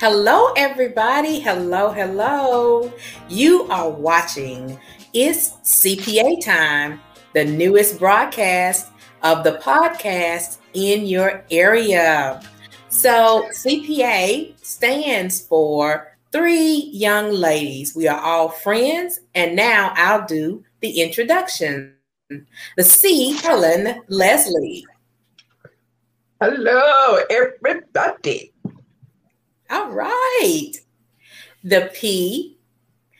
Hello, everybody. Hello, hello. You are watching It's CPA Time, the newest broadcast of the podcast in your area. So, CPA stands for three young ladies. We are all friends, and now I'll do the introduction. The C, Helen Leslie. Hello, everybody. All right. The P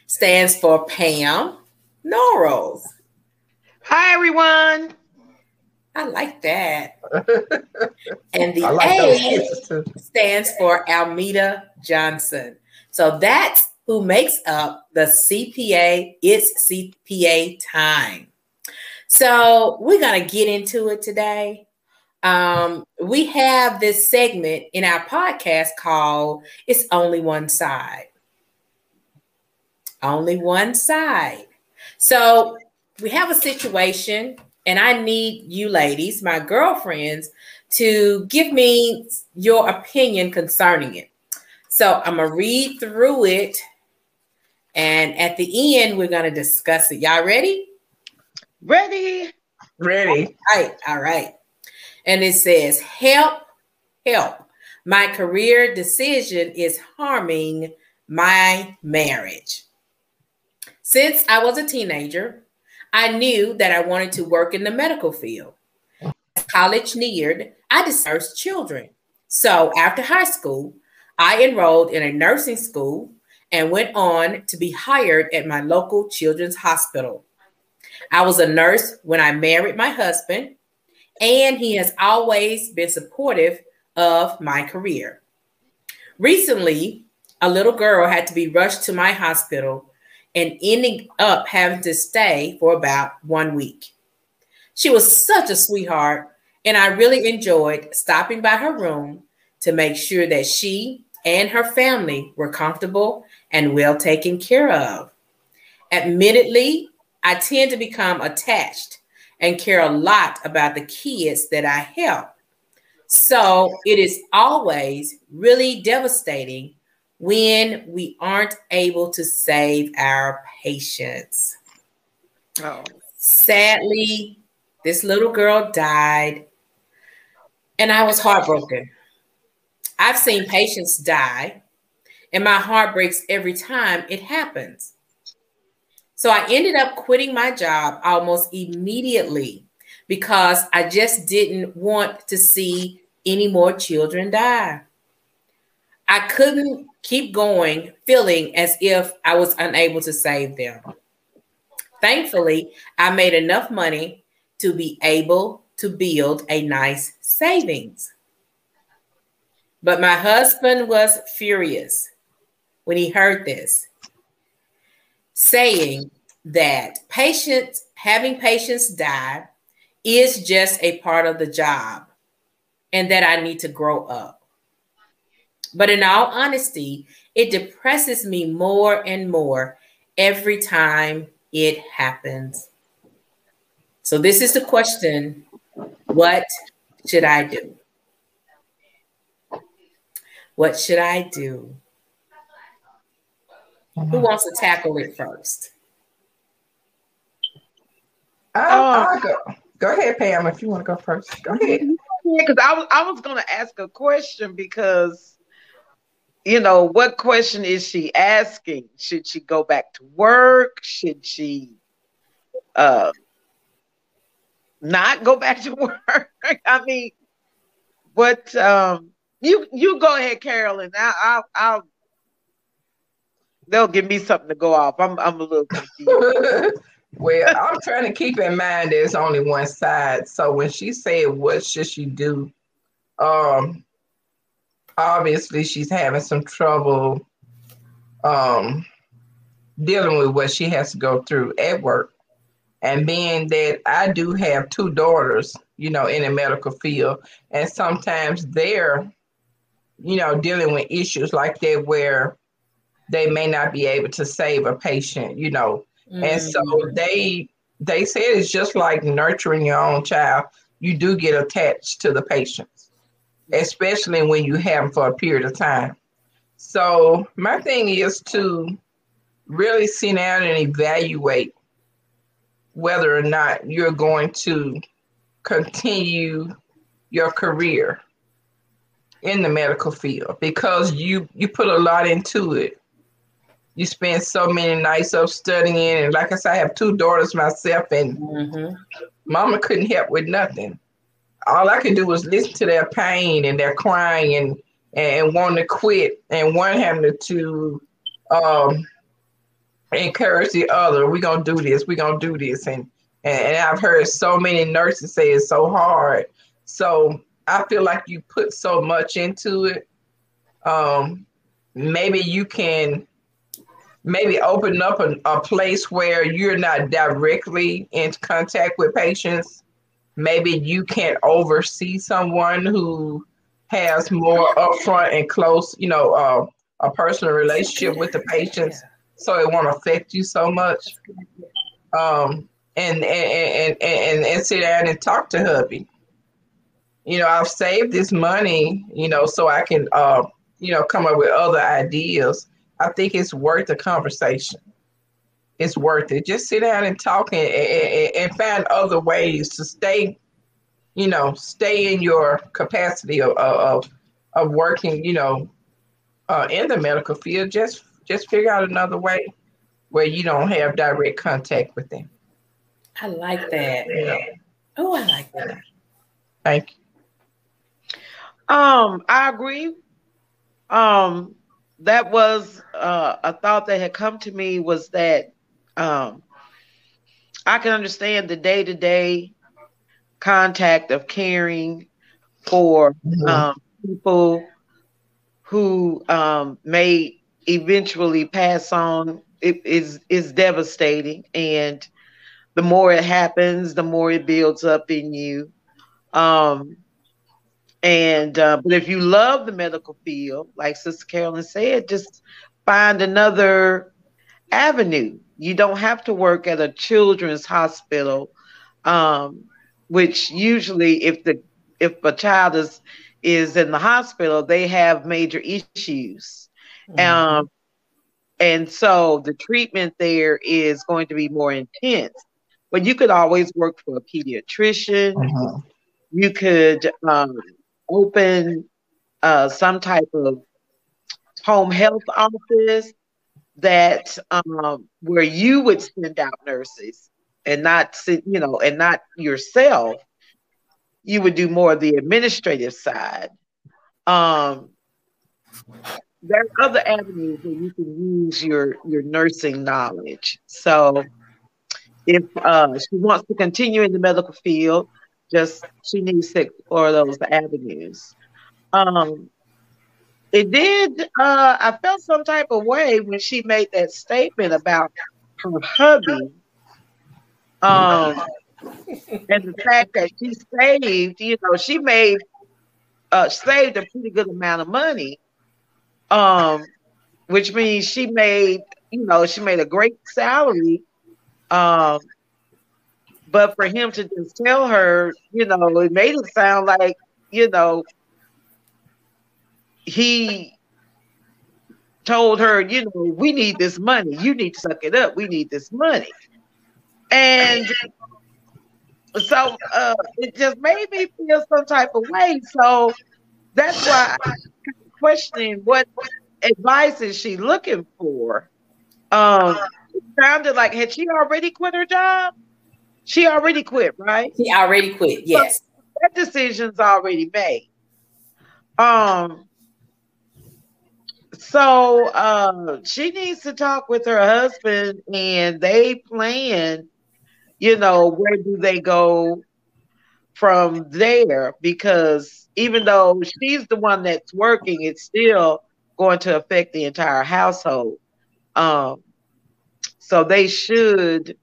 stands for Pam Norrells. Hi, everyone. I like that. and the like A stands for Almeda Johnson. So that's who makes up the CPA. It's CPA time. So we're going to get into it today. Um, we have this segment in our podcast called It's Only One Side. Only one side. So we have a situation, and I need you ladies, my girlfriends, to give me your opinion concerning it. So I'm going to read through it. And at the end, we're going to discuss it. Y'all ready? Ready. Ready. All right. All right and it says, Help, help. My career decision is harming my marriage. Since I was a teenager, I knew that I wanted to work in the medical field. As college neared, I dispersed children. So after high school, I enrolled in a nursing school and went on to be hired at my local children's hospital. I was a nurse when I married my husband, and he has always been supportive of my career. Recently, a little girl had to be rushed to my hospital and ending up having to stay for about one week. She was such a sweetheart, and I really enjoyed stopping by her room to make sure that she and her family were comfortable and well taken care of. Admittedly, I tend to become attached and care a lot about the kids that I help. So it is always really devastating when we aren't able to save our patients. Oh. Sadly, this little girl died, and I was heartbroken. I've seen patients die, and my heart breaks every time it happens. So I ended up quitting my job almost immediately because I just didn't want to see any more children die. I couldn't keep going feeling as if I was unable to save them. Thankfully, I made enough money to be able to build a nice savings. But my husband was furious when he heard this, saying that patients having patients die is just a part of the job and that I need to grow up. But in all honesty, it depresses me more and more every time it happens. So, this is the question What should I do? What should I do? Who uh-huh. wants to tackle it first? I'll, I'll go. Go ahead, Pam, if you want to go first. Go ahead. Because I was I was going to ask a question because, you know, what question is she asking? Should she go back to work? Should she, uh, not go back to work? I mean, but Um, you you go ahead, Carolyn. I, I'll I'll they'll give me something to go off. I'm I'm a little confused. Well, I'm trying to keep in mind there's only one side. So when she said, "What should she do?" Um, obviously she's having some trouble um dealing with what she has to go through at work. And being that I do have two daughters, you know, in the medical field, and sometimes they're, you know, dealing with issues like that where they may not be able to save a patient, you know, Mm-hmm. And so mm. they they said it's just like nurturing your own child. You do get attached to the patients, especially when you have them for a period of time. So my thing is to really sit down and evaluate whether or not you're going to continue your career in the medical field because you you put a lot into it. You spend so many nights up studying, and like I said, I have two daughters myself, and mm-hmm. Mama couldn't help with nothing. All I could do was listen to their pain and their crying and and wanting to quit, and one having to um, encourage the other. We're gonna do this. We're gonna do this, and and I've heard so many nurses say it's so hard. So I feel like you put so much into it. Um, maybe you can maybe open up a, a place where you're not directly in contact with patients. Maybe you can oversee someone who has more upfront and close, you know, uh, a personal relationship with the patients, so it won't affect you so much. Um, and and, and and and sit down and talk to hubby you know, I've saved this money, you know, so I can, uh, you know, come up with other ideas. I think it's worth the conversation. It's worth it. Just sit down and talk and, and, and find other ways to stay, you know, stay in your capacity of, of, of working, you know, uh, in the medical field. Just, just figure out another way where you don't have direct contact with them. I like that. Yeah. Oh, I like that. Thank you. Um, I agree. Um, that was uh, a thought that had come to me was that um, I can understand the day to day contact of caring for mm-hmm. um, people who um, may eventually pass on. It is is devastating, and the more it happens, the more it builds up in you. Um, and uh, but if you love the medical field, like Sister Carolyn said, just find another avenue. You don't have to work at a children's hospital, um, which usually, if the if a child is is in the hospital, they have major issues. Mm-hmm. Um, and so the treatment there is going to be more intense. But you could always work for a pediatrician. Mm-hmm. You could um, open uh, some type of home health office that um, where you would send out nurses and not you know and not yourself. You would do more of the administrative side. Um, there are other avenues where you can use your your nursing knowledge. So if uh, she wants to continue in the medical field just she needs to explore those avenues. Um, it did. Uh, I felt some type of way when she made that statement about her hubby, um, and the fact that she saved. You know, she made uh, saved a pretty good amount of money, um, which means she made. You know, she made a great salary. Um, but for him to just tell her, you know, it made it sound like, you know, he told her, you know, we need this money. You need to suck it up. We need this money. And so uh, it just made me feel some type of way. So that's why I'm questioning what advice is she looking for. Um, it sounded like had she already quit her job? She already quit, right? She already quit. Yes. So that decision's already made. Um. So uh, she needs to talk with her husband, and they plan. You know, where do they go from there? Because even though she's the one that's working, it's still going to affect the entire household. Um, so they should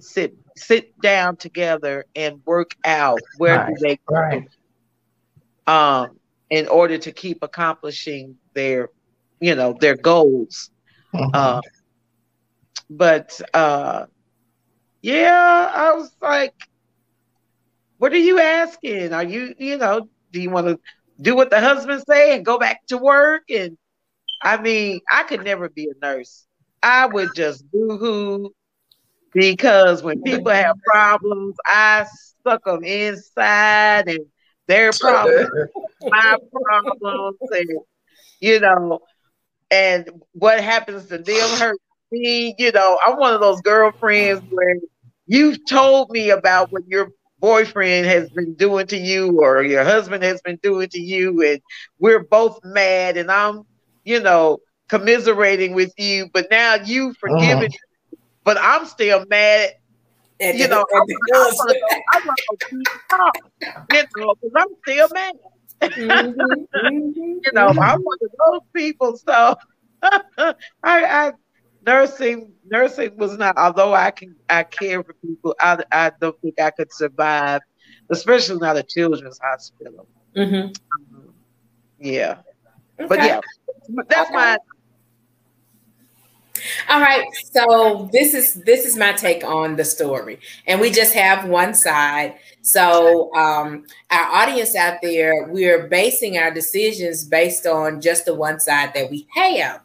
sit sit down together and work out where right, do they go right. um, in order to keep accomplishing their, you know, their goals. Mm-hmm. Uh, but uh, yeah, I was like, what are you asking? Are you, you know, do you want to do what the husband say and go back to work? And I mean, I could never be a nurse. I would just boo-hoo because when people have problems, I suck them inside and their problems, my problems, and you know, and what happens to them hurts me. You know, I'm one of those girlfriends where you've told me about what your boyfriend has been doing to you or your husband has been doing to you, and we're both mad, and I'm, you know, commiserating with you, but now you've forgiven, uh-huh. But I'm still mad. At you know, I'm, I'm, you know, because I'm still mad. Mm-hmm. you know, I'm one of those people. So I, I nursing nursing was not. Although I can I care for people, I I don't think I could survive, especially not a children's hospital. Mm-hmm. Um, yeah, okay. but yeah, that's okay. my all right, so this is this is my take on the story, and we just have one side. So um, our audience out there, we're basing our decisions based on just the one side that we have.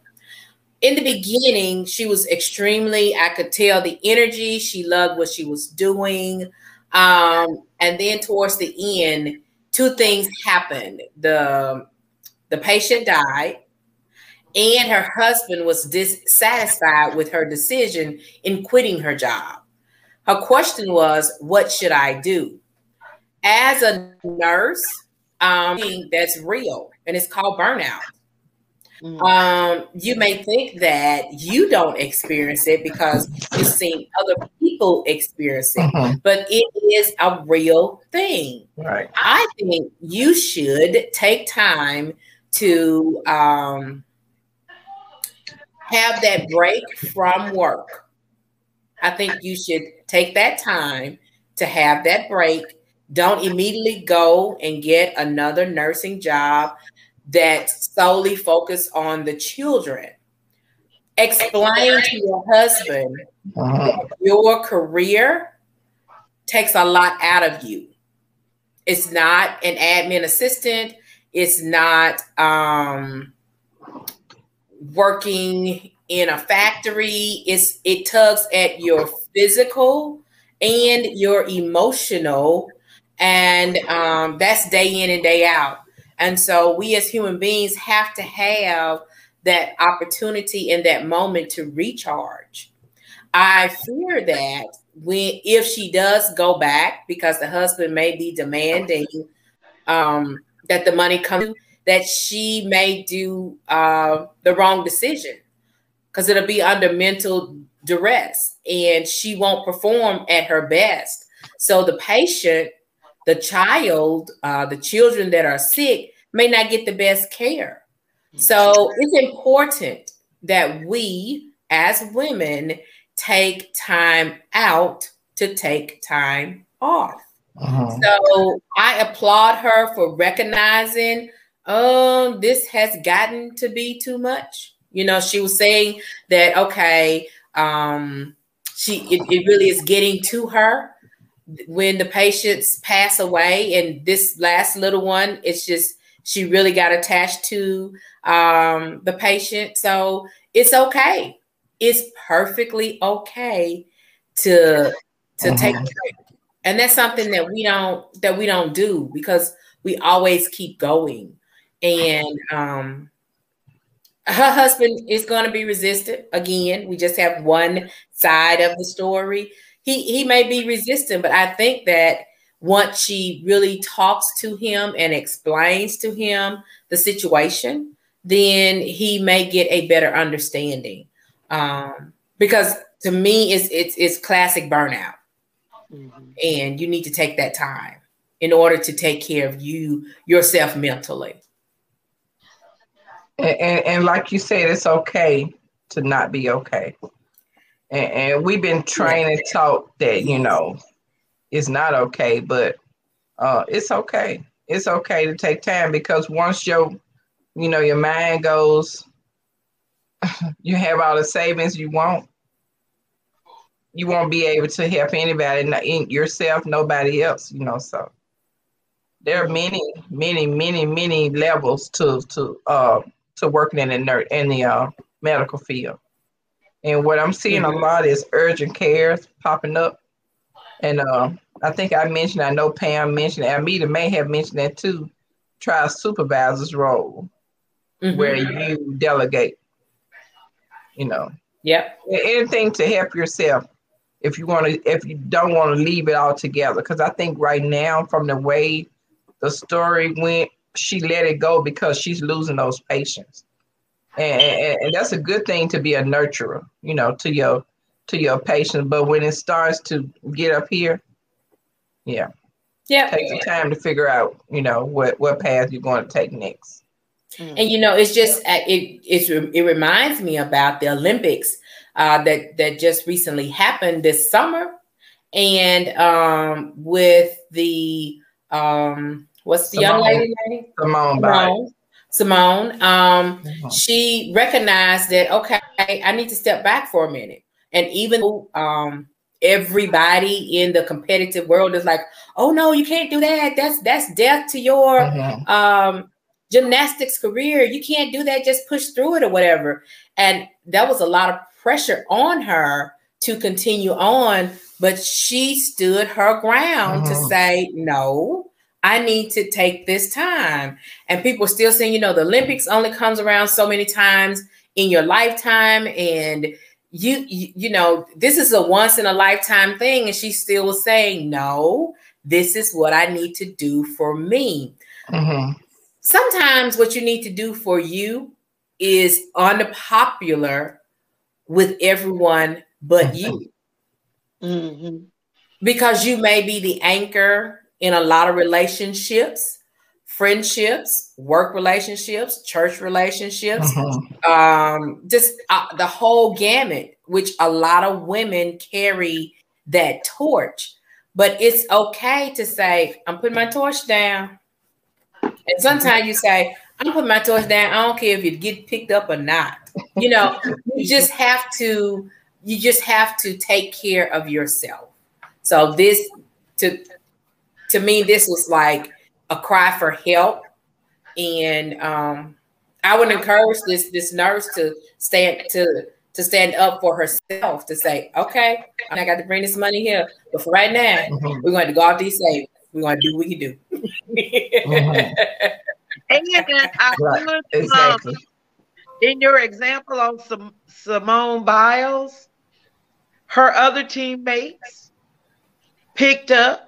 In the beginning, she was extremely, I could tell the energy. She loved what she was doing. Um, and then towards the end, two things happened. The the patient died and her husband was dissatisfied with her decision in quitting her job. Her question was, What should I do? As a nurse, um, that's real and it's called burnout. Mm. Um, you may think that you don't experience it because you've seen other people experience it, mm-hmm. but it is a real thing. Right. I think you should take time to um, have that break from work. I think you should take that time to have that break. Don't immediately go and get another nursing job that solely focus on the children. Explain to your husband uh-huh. your career takes a lot out of you. It's not an admin assistant. It's not um, working in a factory it's it tugs at your physical and your emotional and um, that's day in and day out. And so we as human beings have to have that opportunity in that moment to recharge. I fear that when if she does go back because the husband may be demanding um, that the money comes that she may do uh, the wrong decision because it'll be under mental duress and she won't perform at her best. So the patient, the child, uh, the children that are sick may not get the best care. So it's important that we as women take time out to take time off. Uh-huh. So I applaud her for recognizing um, this has gotten to be too much. You know, she was saying that, okay, um, she it, it really is getting to her when the patients pass away. And this last little one, it's just she really got attached to um, the patient. So it's okay. It's perfectly okay to to take break. And that's something that we don't that we don't do because we always keep going and um, her husband is going to be resistant again. We just have one side of the story. He he may be resistant, but I think that once she really talks to him and explains to him the situation, then he may get a better understanding. Um, because to me, it's it's it's classic burnout, mm-hmm. and you need to take that time in order to take care of you yourself mentally. And, and, and, like you said, it's okay to not be okay. And, and we've been trained and taught that, you know, it's not okay, but uh, it's okay. It's okay to take time because once your, you know, your mind goes, you have all the savings you want, you won't be able to help anybody, not yourself, nobody else, you know. So there are many, many, many, many levels to to uh, to working in the in the uh, medical field. And what I'm seeing mm-hmm. a lot is urgent cares popping up. And uh, I think I mentioned, I know Pam mentioned, Amita may have mentioned that too. Try a supervisor's role mm-hmm. where you delegate, you know. Yep. Anything to help yourself if you want to, if you don't want to leave it all together. Because I think right now, from the way the story went, she let it go because she's losing those patients. And, and, and that's a good thing to be a nurturer, you know, to your to your patient. But when it starts to get up here, yeah, yeah, take the time to figure out, you know, what what path you're going to take next. And you know, it's just uh, it it's it reminds me about the Olympics uh, that that just recently happened this summer, and um, with the um, what's the Simone, young lady name? Simone. Simone. Simone. Um, mm-hmm. She recognized that okay, I need to step back for a minute, and even um, everybody in the competitive world is like, oh no, you can't do that. That's that's death to your mm-hmm. um, gymnastics career. You can't do that. Just push through it or whatever. And that was a lot of pressure on her to continue on, but she stood her ground mm-hmm. to say, no, I need to take this time. And people are still saying, you know, the Olympics only comes around so many times in your lifetime. And you, you, you know, this is a once in a lifetime thing. And she still was saying, no, this is what I need to do for me. Mm-hmm. Sometimes what you need to do for you is unpopular with everyone but you. Mm-hmm. Because you may be the anchor in a lot of relationships, friendships, work relationships, church relationships, uh-huh. um, just uh, the whole gamut, which a lot of women carry that torch. But it's okay to say, I'm putting my torch down. And sometimes you say, I'm putting my torch down. I don't care if you get picked up or not. You know, you just have to, you just have to take care of yourself. So this to to me, this was like a cry for help. And um, I would encourage this this nurse to stand to to stand up for herself to say, okay, I got to bring this money here, but for right now, mm-hmm. we're going to go out these savings. We're going to do what you do. mm-hmm. And I right. um, exactly. in your example on Sim- Simone Biles, her other teammates picked up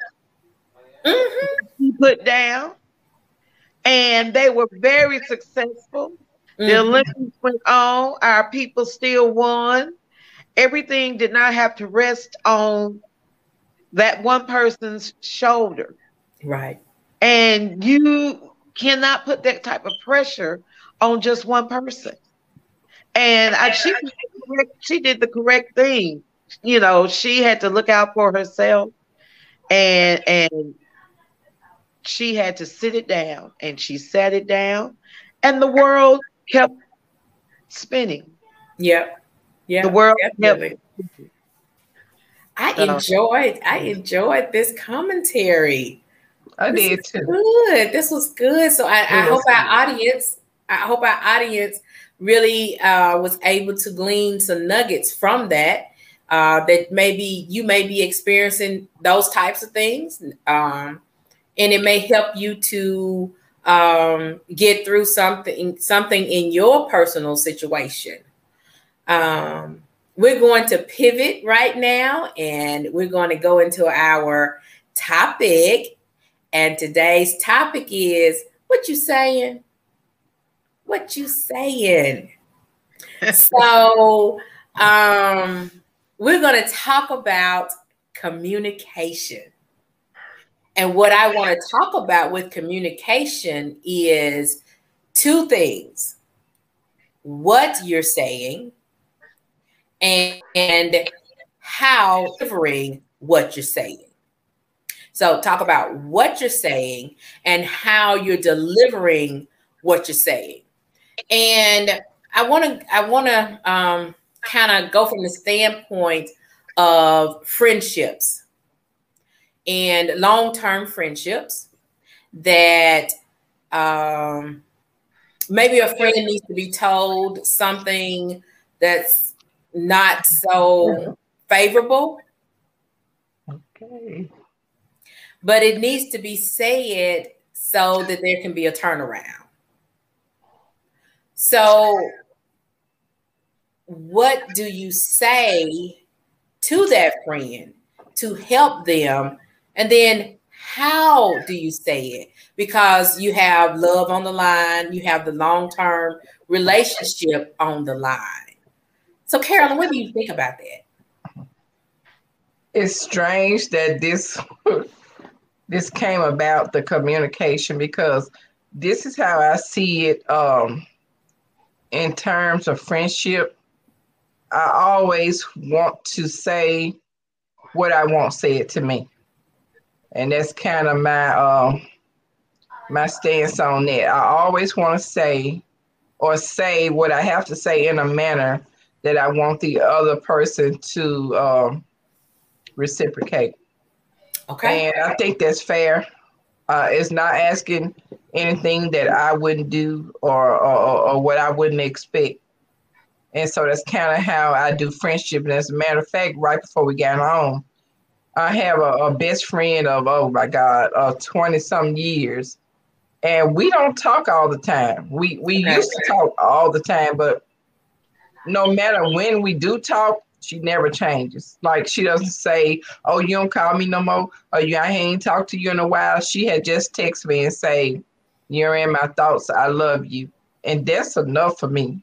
mm-hmm. put down, and they were very successful. Mm-hmm. The Olympics went on, our people still won. Everything did not have to rest on that one person's shoulder. Right. And you cannot put that type of pressure on just one person. And I, she she did the correct thing. You know, she had to look out for herself and and she had to sit it down and she sat it down and the world kept spinning. Yep. Yeah. The world definitely. kept I enjoyed I enjoyed this commentary. I this did too. Good. This was good. So I, I hope good. our audience, I hope our audience really uh, was able to glean some nuggets from that. Uh, that maybe you may be experiencing those types of things. Um, and it may help you to um, get through something something in your personal situation. Um, we're going to pivot right now, and we're going to go into our topic. And today's topic is what you saying? What you saying? so, um, we're going to talk about communication. And what I want to talk about with communication is two things what you're saying and, and how delivering what you're saying. So, talk about what you're saying and how you're delivering what you're saying. And I want to, I want to um, kind of go from the standpoint of friendships and long term friendships that um, maybe a friend needs to be told something that's not so favorable. Okay. But it needs to be said so that there can be a turnaround. So, what do you say to that friend to help them? And then, how do you say it? Because you have love on the line, you have the long term relationship on the line. So, Carolyn, what do you think about that? It's strange that this this came about the communication because this is how I see it um, in terms of friendship. I always want to say what I want said to me. And that's kind of my uh, my stance on that. I always want to say or say what I have to say in a manner that I want the other person to um, reciprocate. Okay. And I think that's fair. Uh, it's not asking anything that I wouldn't do or, or, or what I wouldn't expect. And so that's kind of how I do friendship. And as a matter of fact, right before we got home, I have a, a best friend of, oh my God, uh, 20 some years. And we don't talk all the time. We, we okay. used to talk all the time, but no matter when we do talk, she never changes. Like she doesn't say, "Oh, you don't call me no more," or "You I ain't talked to you in a while." She had just text me and say, "You're in my thoughts. I love you," and that's enough for me.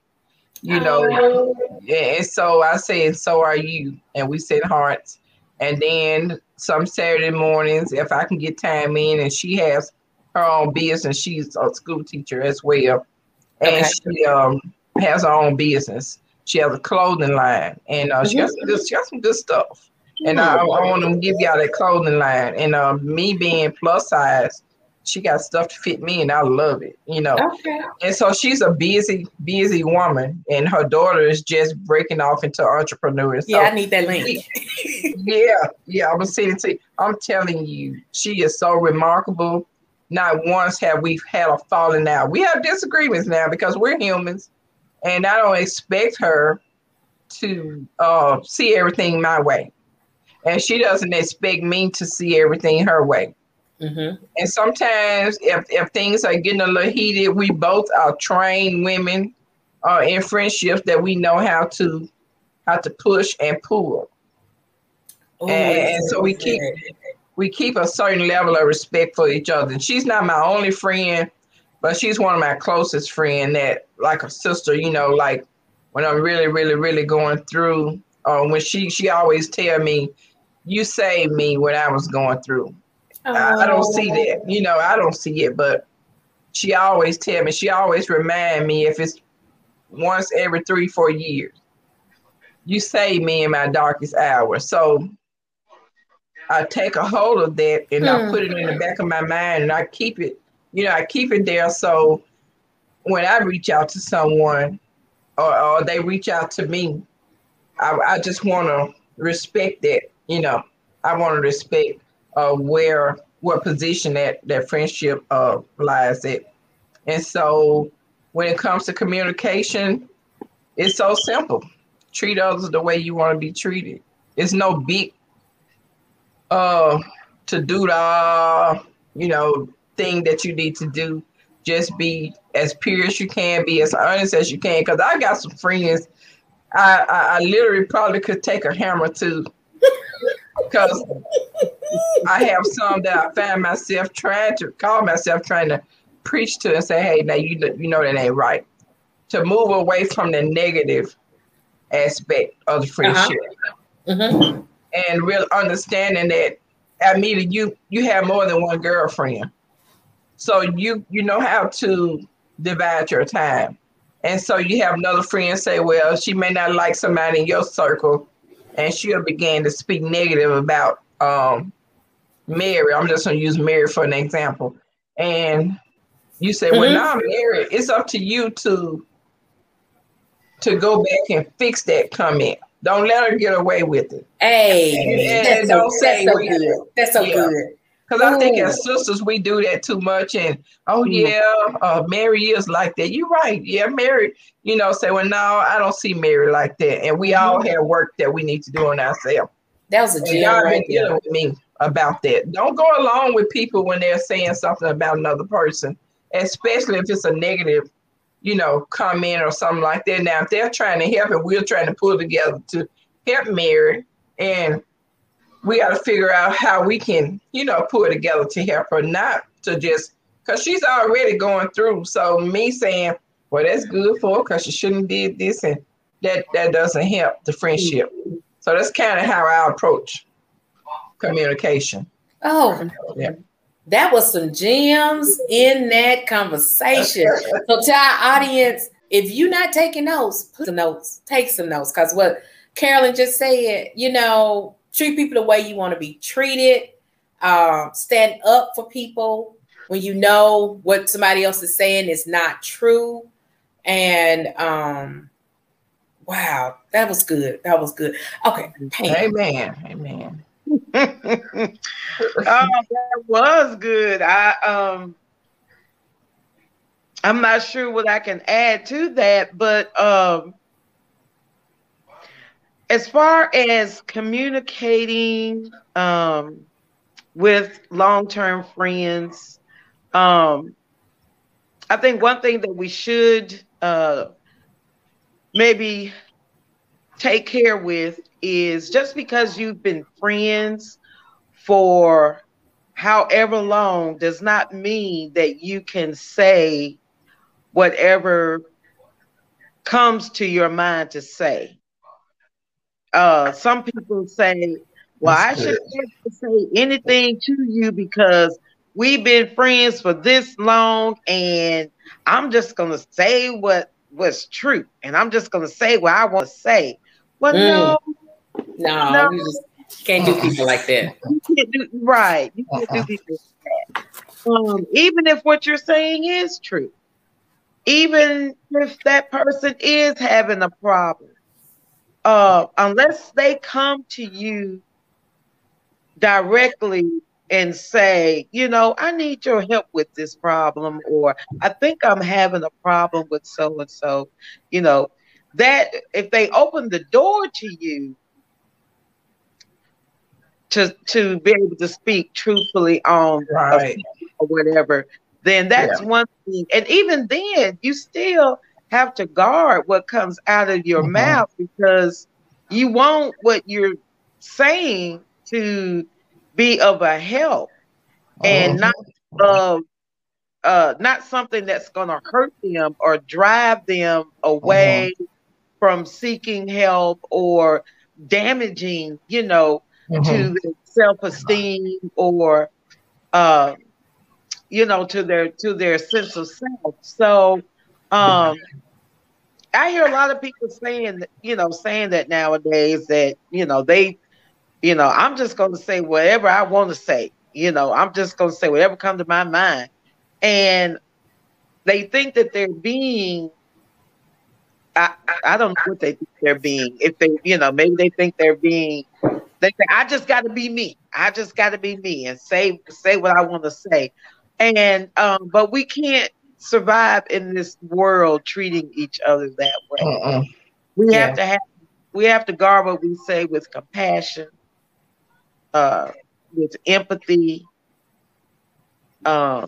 You know. Oh. And so I said, "So are you?" And we said hearts. And then some Saturday mornings, if I can get time in, and she has her own business. She's a school teacher as well, and okay. she um has her own business she has a clothing line, and uh, she, got some good, she got some good stuff. And I, I want to give y'all that clothing line. And uh, me being plus size, she got stuff to fit me, and I love it. You know. Okay. And so she's a busy, busy woman, and her daughter is just breaking off into entrepreneurs. Yeah, I need that link. yeah, yeah, I'm gonna send it to you. I'm telling you, she is so remarkable. Not once have we had a falling out. We have disagreements now because we're humans and I don't expect her to uh, see everything my way, and she doesn't expect me to see everything her way. Mm-hmm. And sometimes, if if things are getting a little heated, we both are trained women uh, in friendships that we know how to how to push and pull. Ooh, and, and so we keep we keep a certain level of respect for each other. And she's not my only friend, but she's one of my closest friend that like a sister, you know, like when I'm really, really, really going through, uh, when she she always tell me, you saved me when I was going through. I, I, don't see that, you know, I don't see it, but she always tell me, she always remind me if it's once every three, four years. You save me in my darkest hour. So I take a hold of that and hmm. I put it in the back of my mind and I keep it you know, I keep it there so when I reach out to someone or, or they reach out to me, I, I just want to respect that. You know, I want to respect uh, where what position that that friendship uh, lies at. And so, when it comes to communication, it's so simple. Treat others the way you want to be treated. It's no big uh to do the you know thing that you need to do. Just be as pure as you can, be as honest as you can. Because I got some friends, I, I, I literally probably could take a hammer to, because I have some that I find myself trying to call myself trying to preach to and say, hey, now you you know that ain't right. To move away from the negative aspect of the friendship. Uh-huh. Mm-hmm. And real understanding that Amita, you you have more than one girlfriend. So you you know how to divide your time. And so you have another friend say, well, she may not like somebody in your circle, and she'll begin to speak negative about um, Mary. I'm just gonna use Mary for an example. And you say, mm-hmm. well, now Mary, it's up to you to to go back and fix that comment. Don't let her get away with it. Hey, and, that's, so, that's so good. That's so yeah. good. Because I think as sisters, we do that too much. And oh mm. yeah, uh, Mary is like that. You're right. Yeah, Mary. You know, say, well, no, I don't see Mary like that. And we all mm-hmm. have work that we need to do on ourselves. That was a gem right been dealing with me about that. Don't go along with people when they're saying something about another person, especially if it's a negative, you know, comment or something like that. Now, if they're trying to help and we're trying to pull together to help Mary and we got to figure out how we can, you know, pull together to help her, not to just because she's already going through. So me saying, well, that's good for her because she shouldn't did this, and that that doesn't help the friendship. So that's kind of how I approach communication. Oh, yeah. That was some gems in that conversation. so to our audience, if you're not taking notes, put some notes, take some notes. Because what Carolyn just said, you know, treat people the way you want to be treated. Um, stand up for people when you know what somebody else is saying is not true. And um, wow, that was good. That was good. Okay. Amen. Amen. Oh, that was good. I um I'm not sure what I can add to that, but um as far as communicating um, with long-term friends, um, I think one thing that we should uh, maybe take care with is just because you've been friends for however long does not mean that you can say whatever comes to your mind to say uh, some people say, well, That's I shouldn't say anything to you because we've been friends for this long and I'm just going to say what was true and I'm just going to say what I want to say. Well, mm. no. No, no. you just can't do people like that. Do, right. You can't do people like that. Um, even if what you're saying is true, even if that person is having a problem, uh, unless they come to you directly and say, you know, I need your help with this problem, or I think I'm having a problem with so and so, you know, that if they open the door to you to to be able to speak truthfully on right. or whatever, then that's yeah. one thing. And even then, you still have to guard what comes out of your mm-hmm. mouth because you want what you're saying to be of a help and uh-huh. not of uh, not something that's going to hurt them or drive them away uh-huh. from seeking help or damaging, you know, uh-huh. to self-esteem or uh, you know to their to their sense of self. So um I hear a lot of people saying, you know, saying that nowadays that, you know, they, you know, I'm just going to say whatever I want to say. You know, I'm just going to say whatever comes to my mind. And they think that they're being, I, I don't know what they think they're being. If they, you know, maybe they think they're being, they say, I just got to be me. I just got to be me and say, say what I want to say. And, um, but we can't survive in this world treating each other that way. Uh-uh. We yeah. have to have we have to guard what we say with compassion, uh, with empathy, um,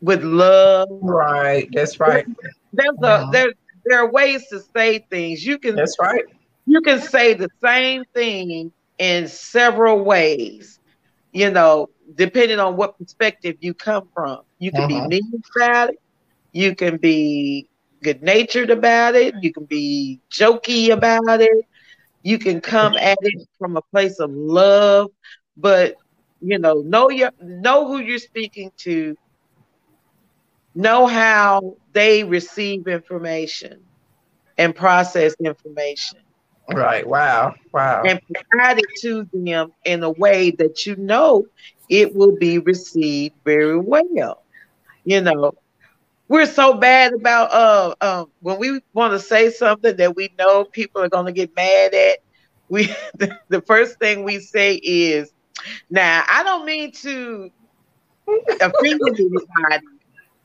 with love. Right, that's right. There's uh-huh. a there there are ways to say things. You can that's right. You can say the same thing in several ways. You know, depending on what perspective you come from. You can uh-huh. be mean about it. You can be good natured about it. You can be jokey about it. You can come at it from a place of love, but you know, know your know who you're speaking to, know how they receive information and process information. Right. Wow. Wow. And provide it to them in a way that you know it will be received very well. You know, we're so bad about uh um when we want to say something that we know people are going to get mad at we the, the first thing we say is now i don't mean to offend anybody,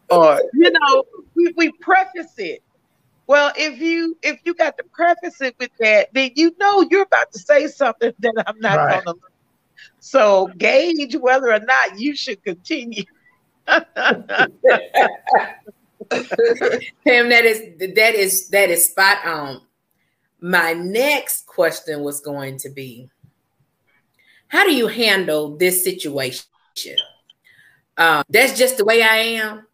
or you know, we, we preface it. Well, if you if you got to preface it with that, then you know you're about to say something that I'm not right. gonna. So gauge whether or not you should continue. Pam, that is that is that is spot on. My next question was going to be how do you handle this situation? Um, that's just the way I am.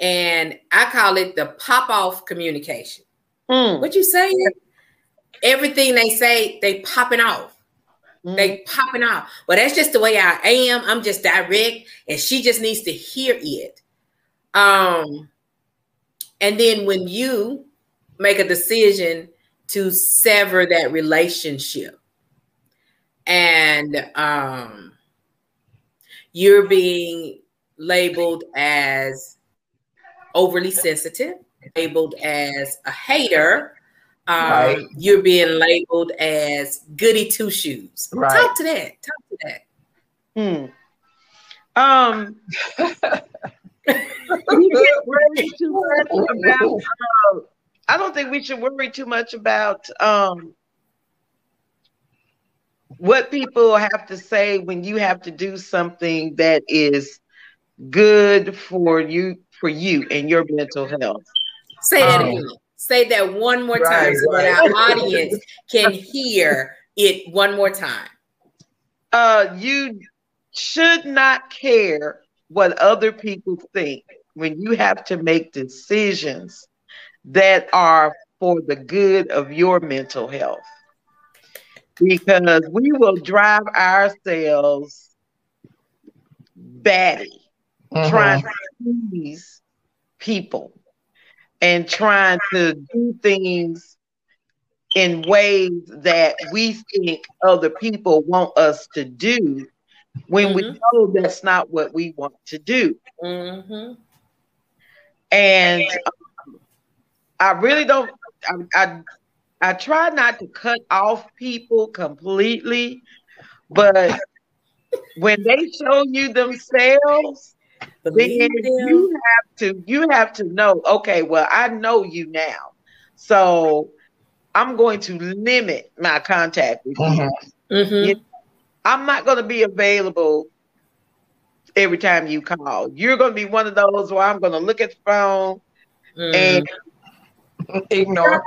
And I call it the pop off communication. Mm. What you saying? Everything they say, they popping off. Mm. They popping off. But that's just the way I am. I'm just direct, and she just needs to hear it. Um, and then when you make a decision to sever that relationship, and um, you're being labeled as overly sensitive, labeled as a hater. Um, right. You're being labeled as goody two shoes. Right. Talk to that. Talk to that. Hmm. Um. about, uh, I don't think we should worry too much about um, what people have to say when you have to do something that is good for you for you and your mental health. Say that um, again. Say that one more right, time so right. that our audience can hear it one more time. Uh, you should not care what other people think when you have to make decisions that are for the good of your mental health because we will drive ourselves batty mm-hmm. trying to please people and trying to do things in ways that we think other people want us to do when mm-hmm. we know that's not what we want to do. Mm-hmm. And um, I really don't. I, I I try not to cut off people completely, but when they show you themselves, then you have to you have to know, okay, well, I know you now. So I'm going to limit my contact with mm-hmm. you. Mm-hmm. you know, I'm not going to be available every time you call. You're going to be one of those where I'm going to look at the phone mm. and ignore.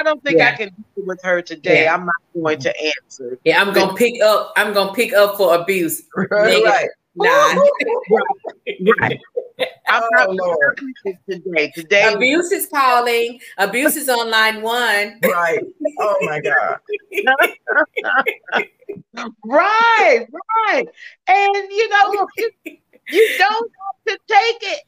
I don't think yeah. I can deal with her today. Yeah. I'm not going to answer. Yeah, I'm gonna pick up. I'm gonna pick up for abuse. Right. Oh, right. Nah. right. I'm oh, not today. Today, abuse is calling. Abuse is on line one. Right. Oh my god. right. Right. And you know, you, you don't have to take it.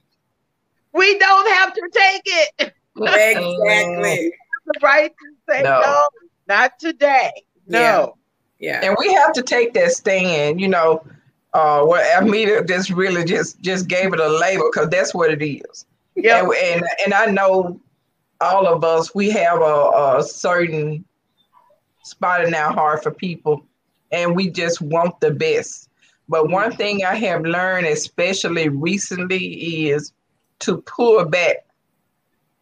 We don't have to take it. Exactly. the right to say no. no, not today. No. Yeah. yeah. And we have to take that stand, you know, uh what Amita just really just just gave it a label because that's what it is. Yeah. And, and, and I know all of us we have a, a certain spot in our heart for people and we just want the best. But one thing I have learned, especially recently, is to pull back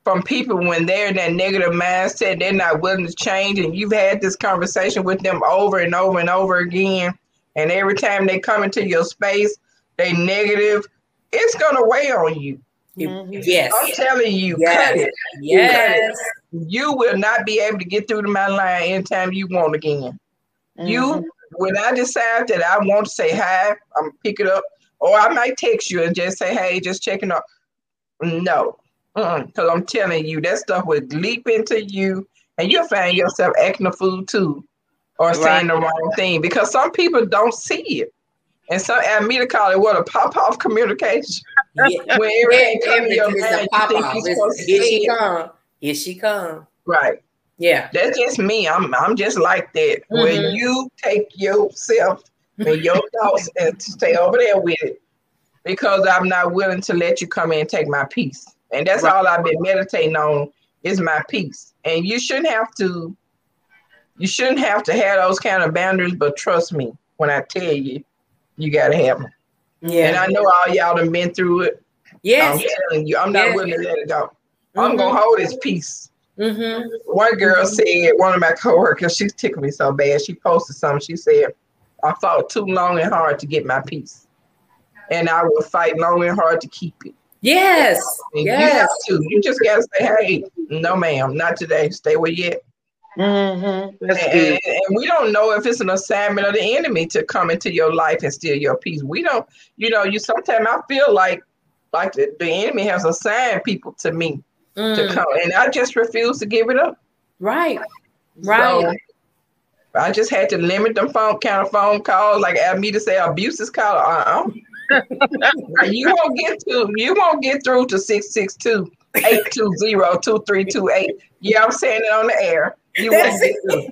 from people when they're in that negative mindset, they're not willing to change, and you've had this conversation with them over and over and over again, and every time they come into your space, they negative, it's gonna weigh on you. Mm-hmm. Yes, I'm telling you, yes. cut it. Yes, you, you will not be able to get through to my line anytime you want again. Mm-hmm. You, when I decide that I want to say hi, I'm pick it up, or I might text you and just say, "Hey, just checking up." No, because I'm telling you, that stuff would leap into you, and you'll find yourself acting a fool too, or right. saying the wrong thing. Because some people don't see it, and some Amita call it what a pop off communication. Yeah. Where everything comes your mind, pop off. Here she come. Here she come. Right. Yeah. That's just me. I'm I'm just like that. Mm-hmm. When you take yourself and your thoughts and stay over there with it, because I'm not willing to let you come in and take my peace. And that's right. all I've been meditating on is my peace. And you shouldn't have to you shouldn't have to have those kind of boundaries, but trust me when I tell you, you gotta have them. Yeah. And I know all y'all have been through it. Yes. I'm telling you, I'm not yes. willing to let it go. Mm-hmm. I'm gonna hold his peace. Mm-hmm. One girl mm-hmm. said, one of my coworkers, she's tickled me so bad. She posted something. She said, I fought too long and hard to get my peace. And I will fight long and hard to keep it. Yes. And yes. You have to. You just gotta say, hey, no, ma'am, not today. Stay where you at. Mm-hmm. And, and, and, we don't know if it's an assignment of the enemy to come into your life and steal your peace. We don't, you know, you sometimes I feel like like the, the enemy has assigned people to me mm. to come, and I just refuse to give it up. Right, right. So, I just had to limit them phone kind of phone calls, like me to say abuse is called. Uh-uh. you won't get to you won't get through to 662 820 2328. Yeah, I'm saying it on the air. You won't get through.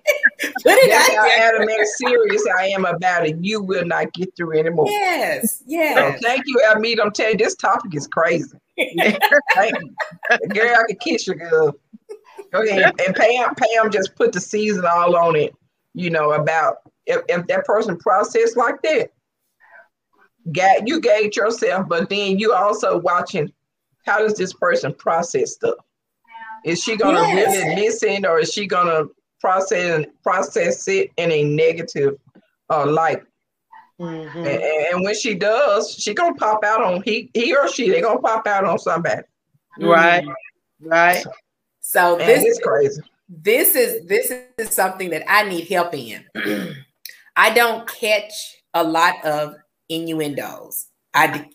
That's how adamant serious I am about it. You will not get through anymore. Yes, yes. So thank you, Almeda. I'm telling you, this topic is crazy. thank you. Girl, I could kiss you, girl. Go ahead. And Pam, Pam just put the season all on it, you know, about if, if that person processed like that. Got you gauge yourself, but then you also watching how does this person process stuff? Is she gonna yes. really listen or is she gonna process process it in a negative uh, light? Mm-hmm. And, and, when she does, she gonna pop out on he he or she. They gonna pop out on somebody. Right, mm-hmm. right. So Man, this is crazy. This is this is something that I need help in. I don't catch a lot of innuendos. I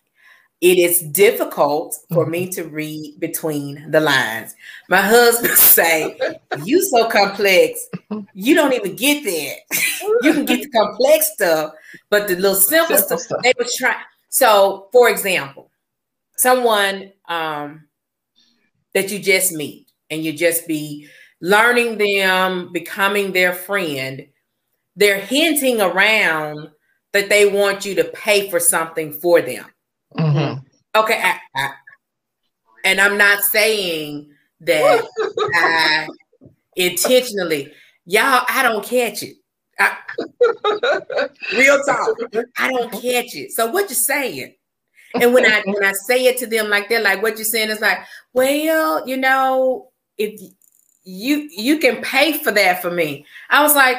it is difficult for me mm-hmm. to read between the lines. My husband say, "You so complex, you don't even get that. you can get the complex stuff, but the little simple, simple stuff, they were trying." So, for example, someone um, that you just meet and you just be learning them, becoming their friend, they're hinting around that they want you to pay for something for them. Mm-hmm. Okay. I, I, and I'm not saying that I intentionally, y'all, I don't catch it. I, real talk. I don't catch it. So what you saying? And when I when I say it to them like they're like, what you saying is like, well, you know, if you you can pay for that for me. I was like,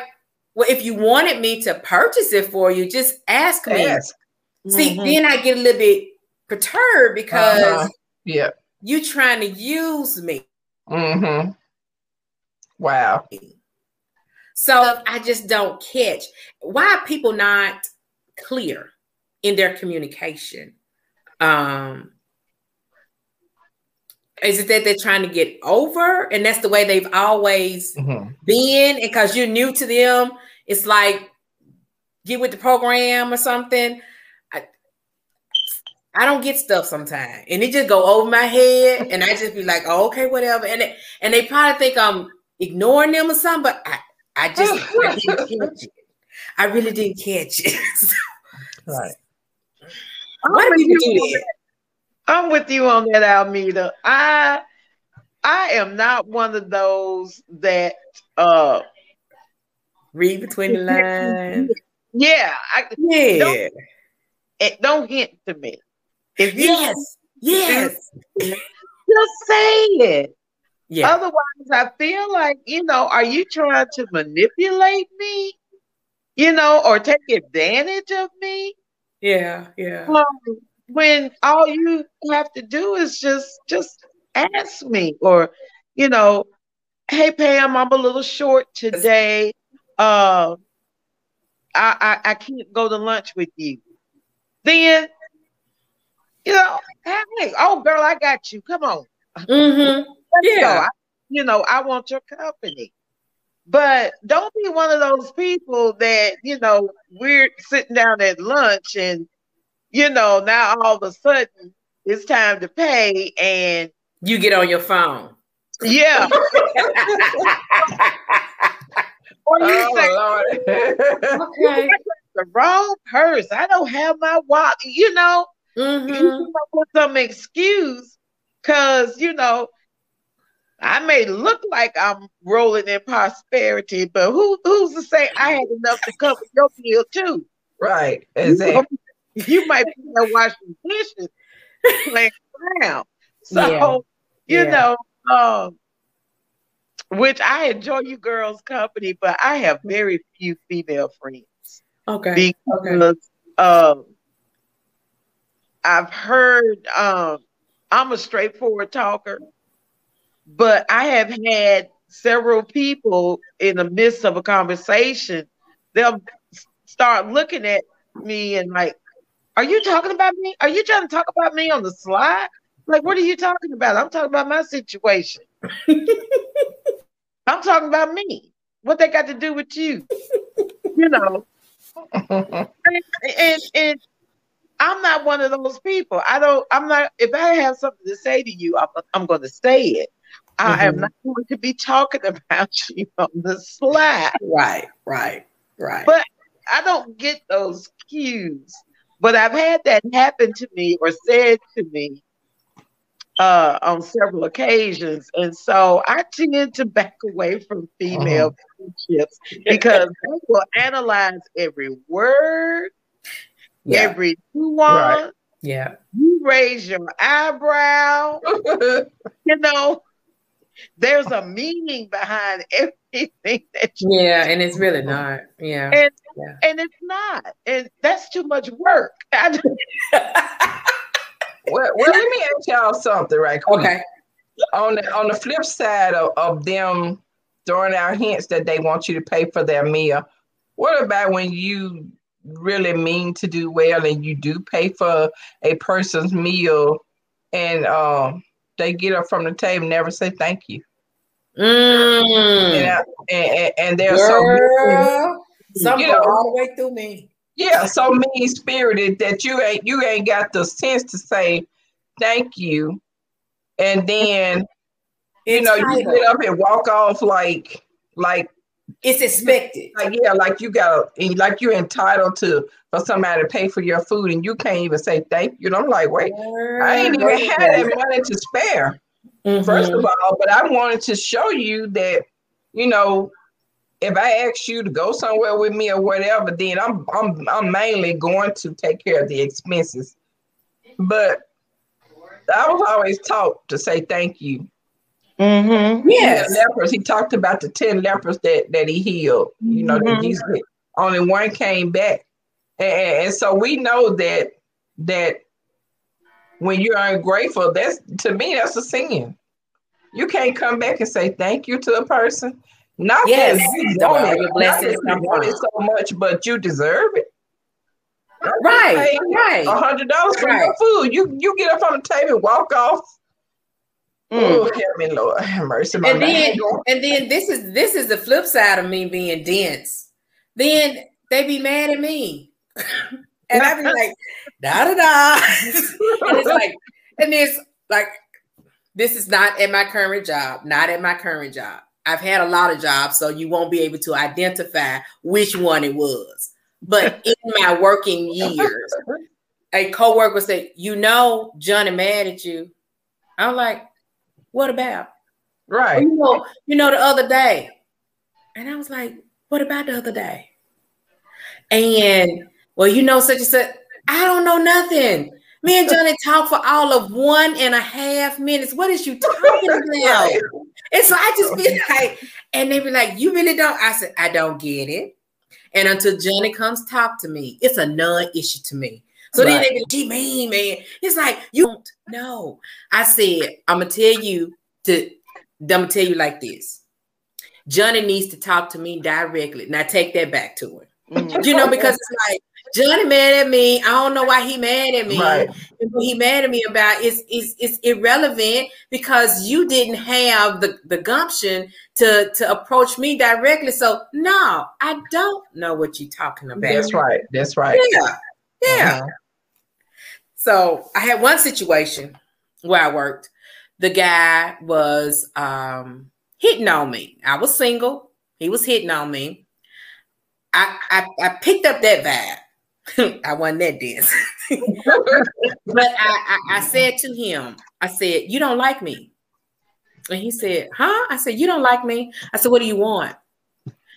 well, if you wanted me to purchase it for you, just ask me. Ask. See, mm-hmm. then I get a little bit perturbed because uh-huh. yeah, you trying to use me. Mm-hmm. Wow. So I just don't catch why people not clear in their communication. Um, is it that they're trying to get over and that's the way they've always mm-hmm. been? Because you're new to them, it's like get with the program or something. I, I don't get stuff sometimes, and it just go over my head, and I just be like, oh, okay, whatever. And they, and they probably think I'm ignoring them or something, but I, I just I didn't catch it. I really didn't catch it. right. Why do you do that? I'm with you on that, Almeda. I I am not one of those that uh read between the lines. Yeah, I, yeah. Don't, it don't hint to me. If you yes, yes, just say it. Yeah. Otherwise, I feel like you know, are you trying to manipulate me? You know, or take advantage of me? Yeah, yeah. Um, when all you have to do is just just ask me or you know hey pam i'm a little short today uh I, I i can't go to lunch with you then you know hey oh girl i got you come on mm-hmm. yeah I, you know i want your company but don't be one of those people that you know we're sitting down at lunch and you know, now all of a sudden it's time to pay and you get on your phone. Yeah. or you oh, say, Lord. okay. the wrong purse. I don't have my wallet. You know, mm-hmm. some excuse because you know I may look like I'm rolling in prosperity, but who who's to say I had enough to cover your bill too? Right. Exactly. you might be there washing dishes, playing around. So Yeah. you Yeah. know, um, which I enjoy you girls' company, but I have very few female friends Okay. because um, I've heard um, I'm a straightforward talker, but I have had several people in the midst of a conversation, they'll start looking at me and like, "Are you talking about me? Are you trying to talk about me on the slide? Like, what are you talking about? I'm talking about my situation. I'm talking about me. What they got to do with you? You know." and, and and I'm not one of those people. I don't. I'm not. If I have something to say to you, I'm, I'm going to say it. I am Mhm. not going to be talking about you on the slide. Right, right, right. But I don't get those cues. But I've had that happen to me or said to me uh, on several occasions, and so I tend to back away from female friendships because they will analyze every word, yeah, every nuance. yeah. You raise your eyebrow, you know. There's a meaning behind everything that you Yeah, and it's really not. Yeah. and Yeah. and it's not, and that's too much work. Well, well, let me ask y'all something right quick. okay. On the on the flip side of, of them throwing out hints that they want you to pay for their meal, what about when you really mean to do well and you do pay for a person's meal and um they get up from the table never say thank you. Mm. And, I- and, and, they're so Girl, some You know. all the way through me. yeah, so mean spirited that you ain't you ain't got the sense to say thank you. And then you know, you get up and walk off like like It's expected. like yeah, like you got like you're entitled to for somebody to pay for your food and you can't even say thank you. And I'm like, wait, I ain't even had that money to spare. First Mhm. of all, but I wanted to show you that, you know, if I ask you to go somewhere with me or whatever, then I'm I'm I'm mainly going to take care of the expenses. But I was always taught to say thank you. Mhm. Yes. Lepers, he talked about the 10 lepers that, that he healed. You know, that Mhm. Jesus only one came back. And, and so we know that that when you're ungrateful, that's to me, that's a sin. You can't come back and say thank you to a person. Not Yes, that you that's want where it, your not blessings that you want it so much, but you deserve it. Right, right. A hundred dollars for your Right. food. You you get up on the table, and walk off. Mm. Oh, help me, Lord, have mercy. My And then, mind and then this is this is the flip side of me being dense. Then they be mad at me, and I be like, da da da, and it's like, and it's like, this is not at my current job, not at my current job. I've had a lot of jobs, so you won't be able to identify which one it was. But in my working years, a coworker said, "You know, Johnny mad at you." I'm like, "What about?" right. you know, you know, the other day. And I was like, what about the other day? And well, you know, such and such, I don't know nothing. Me and Johnny talked for all of one and a half minutes. What is you talking about? And so I just be like, and they be like, you really don't? I said, I don't get it. And until Johnny comes talk to me, it's a non-issue to me. So then they be like, gee, mean, man. It's like, you don't know. I said, I'm gonna tell you to I'm gonna tell you like this. Johnny needs to talk to me directly. Now take that back to him. Mm. You know, because it's like Johnny mad at me. I don't know why he mad at me. Right. And what he mad at me about is is is irrelevant because you didn't have the, the gumption to to approach me directly. So no, I don't know what you're talking about. That's right. That's right. Yeah. Yeah. Uh-huh. So I had one situation where I worked. The guy was um, hitting on me. I was single. He was hitting on me. I I, I picked up that vibe. I wasn't that dense. but I, I, I said to him, I said, You don't like me. And he said, Huh? I said, You don't like me. I said, What do you want?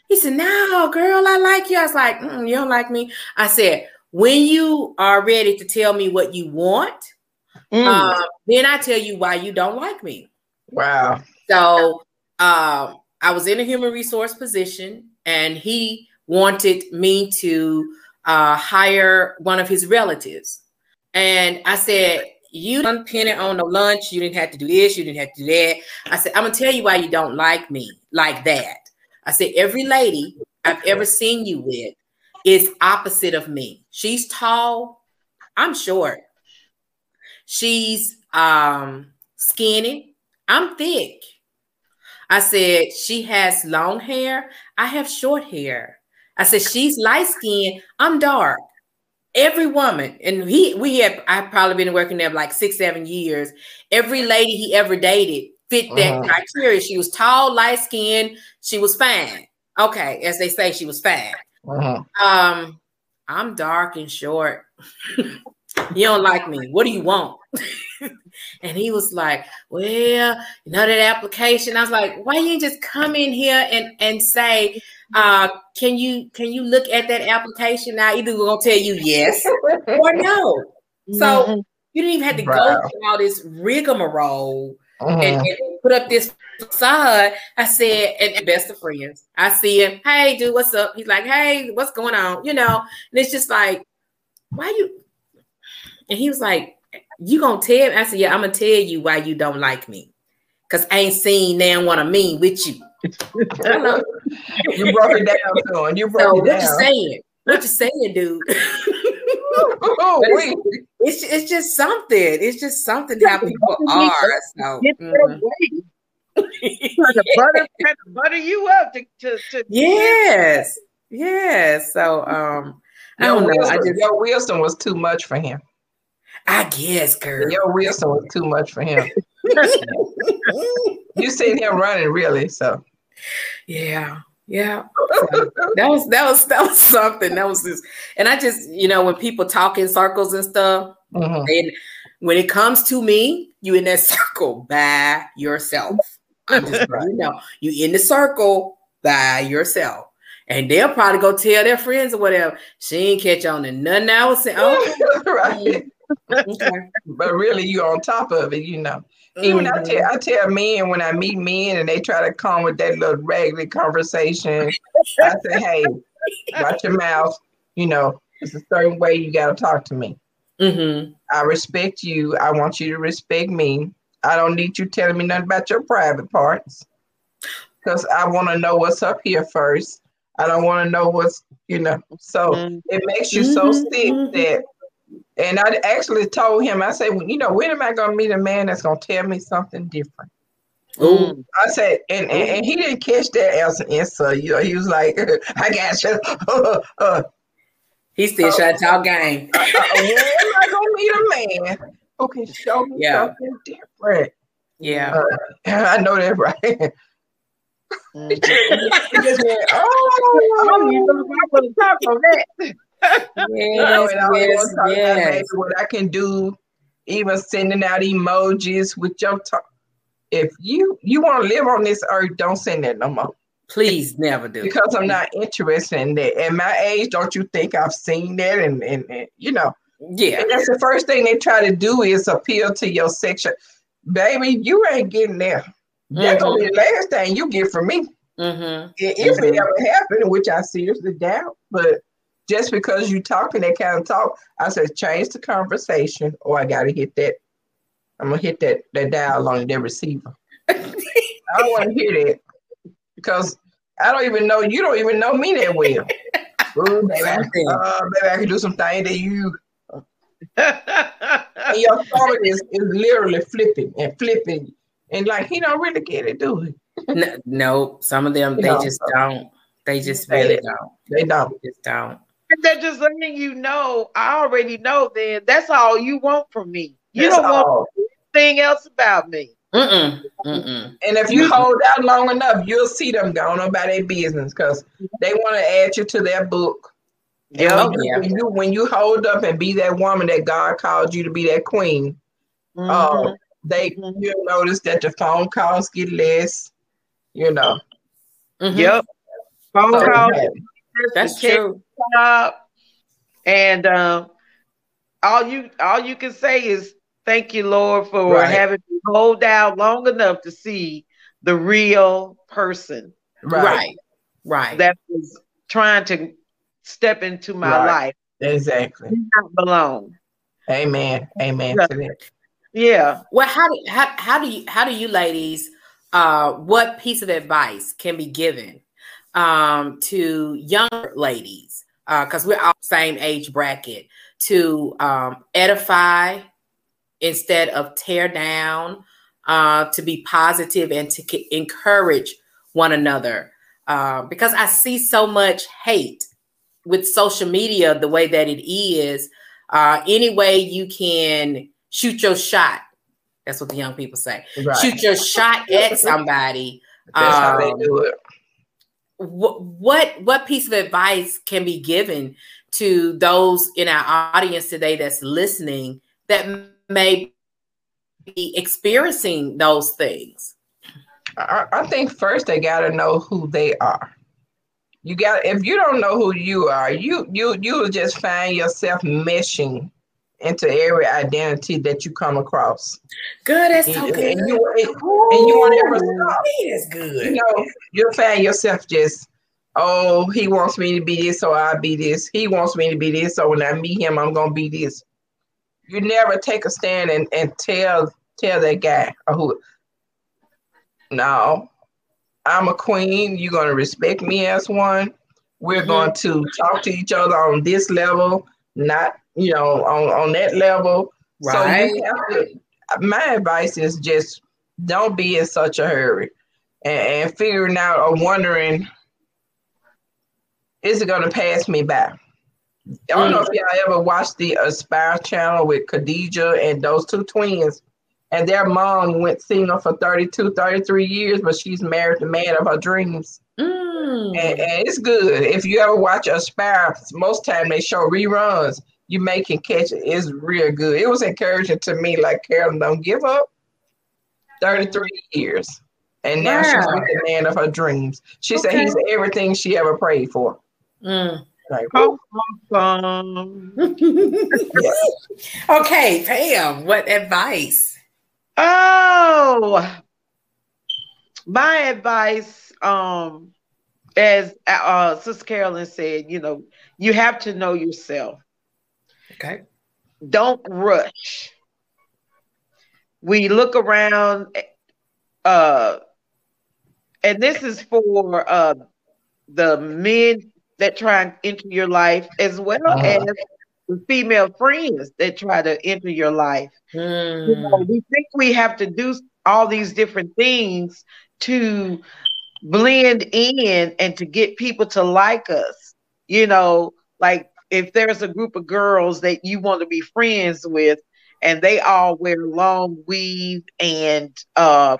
He said, No, girl, I like you. I was like, mm, You don't like me. I said, when you are ready to tell me what you want, mm. um, then I tell you why you don't like me. Wow. So um, I was in a human resource position, and he wanted me to uh, hire one of his relatives. And I said, You didn't pin it on the lunch. You didn't have to do this. You didn't have to do that. I said, I'm going to tell you why you don't like me like that. I said, Every lady I've ever seen you with is opposite of me. She's tall. I'm short. She's um, skinny. I'm thick. I said, she has long hair. I have short hair. I said, she's light skinned. I'm dark. Every woman, and he we had I've probably been working there like six, seven years. Every lady he ever dated fit that uh-huh. criteria. She was tall, light skinned, she was fine. Okay, as they say, she was fine. Uh-huh. Um, I'm dark and short. you don't like me. What do you want? and he was like, Well, you know that application. I was like, why you just come in here and, and say, uh, can you can you look at that application now? Either we're gonna tell you yes or no. So mm-hmm. you didn't even have to wow. go through all this rigmarole and, and, put up this facade. I said, and, and best of friends. I see him, hey dude, what's up? He's like, hey, what's going on? You know, and it's just like, why you and he was like, You gonna tell? I said, Yeah, I'm gonna tell you why you don't like me. Cause I ain't seen now what I mean with you. you broke it down to. You broke so it down. What you saying? What you saying, dude? oh, wait. It's, it's, it's just something. It's just something how people are. So mm-hmm. to butter, to butter you up to, to, to yes, yes. So um, I don't know. Wilson, I just Joe Wilson was too much for him. I guess, girl. Your Wilson was too much for him. you seen him running, really. So, yeah, yeah. So that was that was that was something. That was just, and I just, you know, when people talk in circles and stuff, mm-hmm. and when it comes to me, you in that circle by yourself. I'm just, you know, you in the circle by yourself. And they'll probably go tell their friends or whatever. She ain't catch on to nothing I was saying. Oh, right but really, you're on top of it, you know. Even mm-hmm. I tell I tell men when I meet men and they try to come with that little raggedy conversation, I say, "Hey, watch your mouth. You know, it's a certain way you got to talk to me. Mm-hmm. I respect you. I want you to respect me. I don't need you telling me nothing about your private parts because I want to know what's up here first. I don't want to know what's you know. So mm-hmm. it makes you so sick mm-hmm. that and I actually told him, I said, well, you know, when am I going to meet a man that's going to tell me something different? Ooh. I said, and, and, and, he didn't catch that as an insult. You know, he was like, I got you. uh, he still uh, trying to talk game. uh, uh, when am I going to meet a man who can show me yeah. something different? Yeah. Uh, I know that, right? Mm-hmm. just went, oh, I'm going to talk on that yes, yes, yes. what I can do, even sending out emojis with your talk. If you you want to live on this earth, don't send that no more. Please never do. Because I'm not interested in that. At my age, don't you think I've seen that? And, and, and you know, yeah. And that's the first thing they try to do is appeal to your sexual. Baby, you ain't getting there. Mm-hmm. That's gonna be the last thing you get from me. Mm-hmm. If mm-hmm. it ever happened, which I seriously doubt, but just because you talking that kind of talk, I said change the conversation, or I gotta hit that. I'm gonna hit that that dial on the receiver. I don't want to hear that because I don't even know you. Don't even know me that well. Ooh, baby, I, uh, baby, I can do some things that you. and your stomach is, is literally flipping and flipping, and like he don't really get it, do he? no, no, some of them you they know, just don't. They just really don't. They don't. They just don't they're just letting you know. I already know. Then that's all you want from me. You that's don't all. want anything else about me. Mm-mm, mm-mm. And if you hold out long enough, you'll see them going about their business because they want to add you to their book. Yeah, when, yeah. when, you when you hold up and be that woman that God called you to be that queen, mm-hmm. uh, they mm-hmm. you notice that the phone calls get less. You know. Mm-hmm. Yep. Phone calls. That's true. And um, all you all you can say is thank you, Lord, for right. having me hold out long enough to see the real person. Right. Right. That was trying to step into my right. life. Exactly. Not belong. Amen. Amen. Yeah. yeah. Well, how do how, how do you how do you ladies uh what piece of advice can be given um to younger ladies because uh, we're all same age bracket to um, edify instead of tear down, uh, to be positive and to encourage one another. Uh, because I see so much hate with social media the way that it is. Uh, any way you can shoot your shot. That's what the young people say. Right. Shoot your shot at somebody. That's um, how they um, do it. What, what piece of advice can be given to those in our audience today that's listening that may be experiencing those things? I, I think first they got to know who they are. You got if you don't know who you are, you you you will just find yourself meshing into every identity that you come across. Good, that's so and, good. And you, and, and you want never stop. That's good. You know, you'll find yourself just oh, he wants me to be this, so I'll be this. He wants me to be this, so when I meet him, I'm gonna be this. You never take a stand and, and tell tell that guy or who. No, I'm a queen. You're gonna respect me as one. We're mm-hmm. going to talk to each other on this level, not you know on on that level. Right. So to, my advice is just don't be in such a hurry and, and figuring out or wondering is it going to pass me by? I don't know if y'all ever watched the Aspire channel with Khadijah and those two twins. And their mom went single for 32, 33 years, but she's married the man of her dreams. Mm. And, and, it's good. If you ever watch Aspire, most time they show reruns. You may can catch. It's real good. It was encouraging to me, like Carolyn, don't give up. 33 years. And now she's with the man of her dreams. She okay. said he's everything she ever prayed for. Mm. Like, okay, Pam, what advice? Oh, my advice, um, as uh, Sister Carolyn said, you know, you have to know yourself. Okay. Don't rush. We look around, uh, and this is for uh, the men that try and enter your life, as well uh-huh. as the female friends that try to enter your life. Mm. You know, we think we have to do all these different things to blend in and to get people to like us. You know, like if there's a group of girls that you want to be friends with and they all wear long weave and uh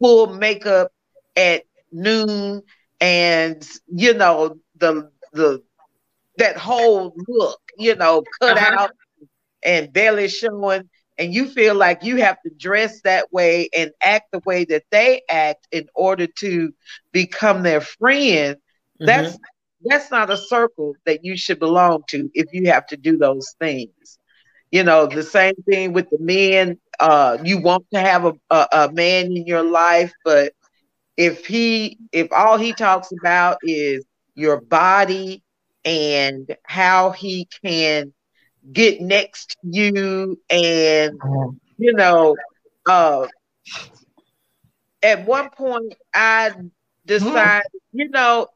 full makeup at noon and you know the the that whole look, you know, cut uh-huh. out and belly showing, and you feel like you have to dress that way and act the way that they act in order to become their friend. Mm-hmm. That's that's not a circle that you should belong to if you have to do those things. You know, the same thing with the men. Uh, you want to have a, a, a man in your life, but if he if all he talks about is your body and how he can get next to you and mm-hmm. you know uh at one point i decided mm-hmm. you know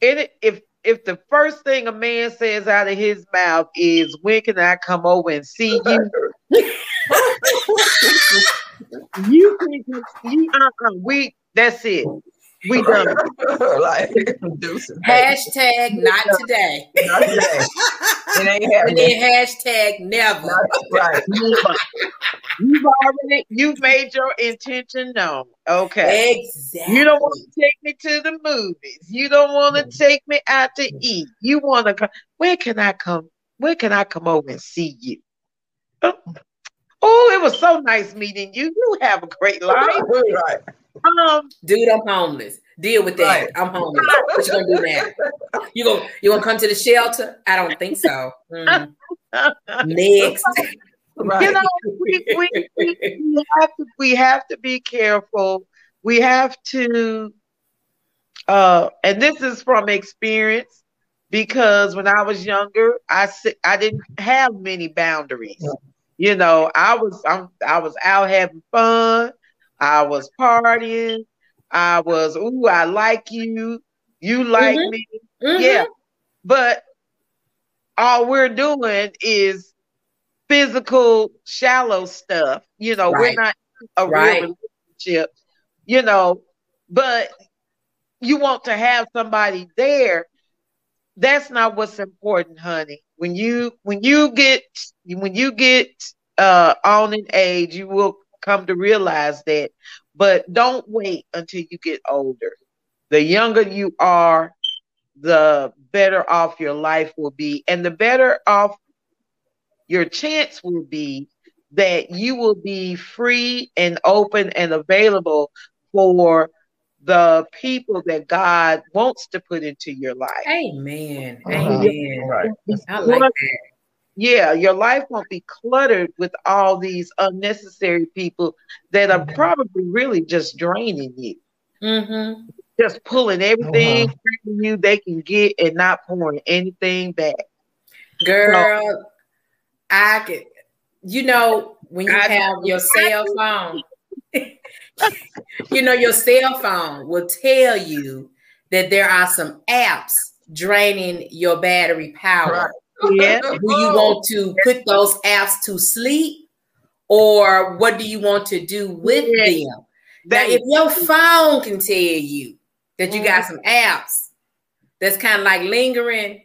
it, if if the first thing a man says out of his mouth is when can i come over and see you? You can you uh-uh, we that's it we done. like, hashtag not today. Not today. It ain't happening. hashtag never. right. You've already you've made your intention known. Okay. Exactly. You don't want to take me to the movies. You don't want to mm. take me out to eat. You want to come. Where can I come? Where can I come over and see you? Oh, oh it was so nice meeting you. You have a great life. right. Um, dude, I'm homeless. Deal with that. Right. I'm homeless. What you gonna do now? You gonna you gonna come to the shelter? I don't think so. Mm. Next. Right. You know, we, we, we, have to we have to be careful. We have to uh and this is from experience because when I was younger, I I didn't have many boundaries. You know, I was I'm, I was out having fun. I was partying. I was, ooh, I like you. You like mm-hmm. me. Mm-hmm. Yeah. But all we're doing is physical, shallow stuff. You know, right. we're not a right. real relationship, you know, but you want to have somebody there. That's not what's important, honey. When you when you get when you get uh on in age, you will come to realize that. But don't wait until you get older. The younger you are, the better off your life will be, and the better off your chance will be that you will be free and open and available for the people that God wants to put into your life. Amen. Uh-huh. Amen. Right. I like that. Yeah, your life won't be cluttered with all these unnecessary people that are probably really just draining you. Mm-hmm. Just pulling everything uh-huh. from you they can get and not pouring anything back. Girl, so, I could, you know, when you I have your cell phone, you know, your cell phone will tell you that there are some apps draining your battery power. Right. Yeah. do you want to put those apps to sleep or what do you want to do with yeah. them? Now, if your phone can tell you that you got mm-hmm. some apps that's kind of like lingering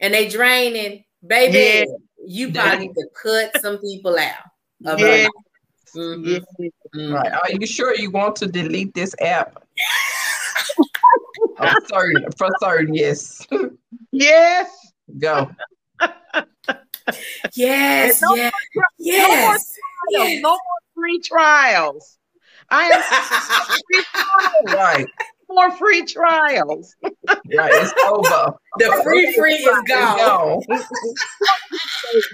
and they draining, baby, yeah. you probably need to cut some people out. Yeah. Mm-hmm. Mm-hmm. Right. Are you sure you want to delete this app? I'm sorry. For certain, yes. Yes. Go. yes. No yes. More, yes. No more, yes. no more free trials. I am free trials. Right. More free trials. yeah, it's over. The free free is gone.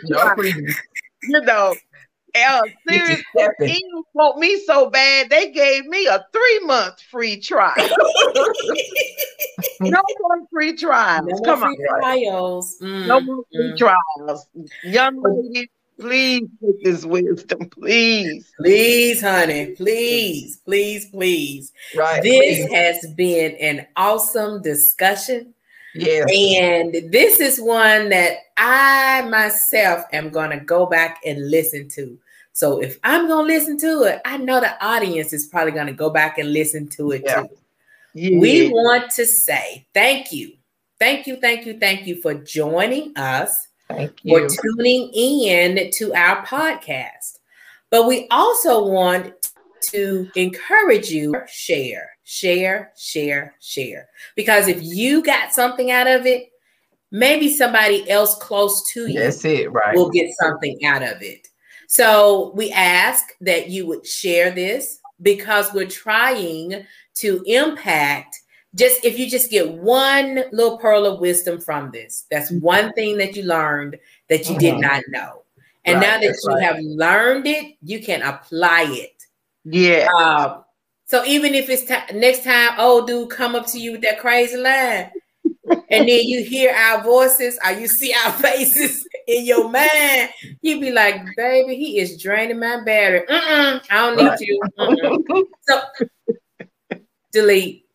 no free. You know, uh, seriously, Eagles want me so bad they gave me a three month free trial. no more free trials. No Come free on, trials. Mm, no more free mm. trials. Young lady, please take this wisdom, please. Please, honey, please, please, please. Right. This please. has been an awesome discussion. Yeah. And this is one that I myself am going to go back and listen to. So if I'm going to listen to it, I know the audience is probably going to go back and listen to it yeah. too. Yeah. We want to say thank you. Thank you, thank you, thank you for joining us, thank you. for tuning in to our podcast. But we also want to encourage you share, share, share, share. Because if you got something out of it, maybe somebody else close to you That's it, right. will get something out of it. So we ask that you would share this because we're trying to impact just if you just get one little pearl of wisdom from this, that's mm-hmm. one thing that you learned that you mm-hmm. did not know. And right, now that you right. have learned it, you can apply it. Yeah. Um, so even if it's t- next time, old dude come up to you with that crazy line, and then you hear our voices or you see our faces in your mind, you be like, baby, he is draining my battery. Mm-mm, I don't need right. you. Mm-mm. So delete,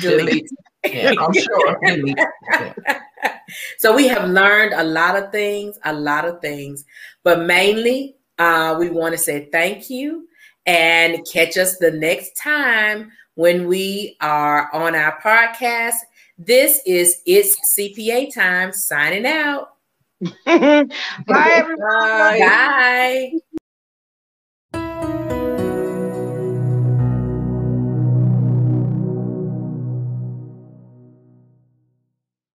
delete. Yeah, I'm sure. so we have learned a lot of things, a lot of things, but mainly uh, we want to say thank you and catch us the next time when we are on our podcast this is It's CPA Time signing out. Bye, everybody. Bye.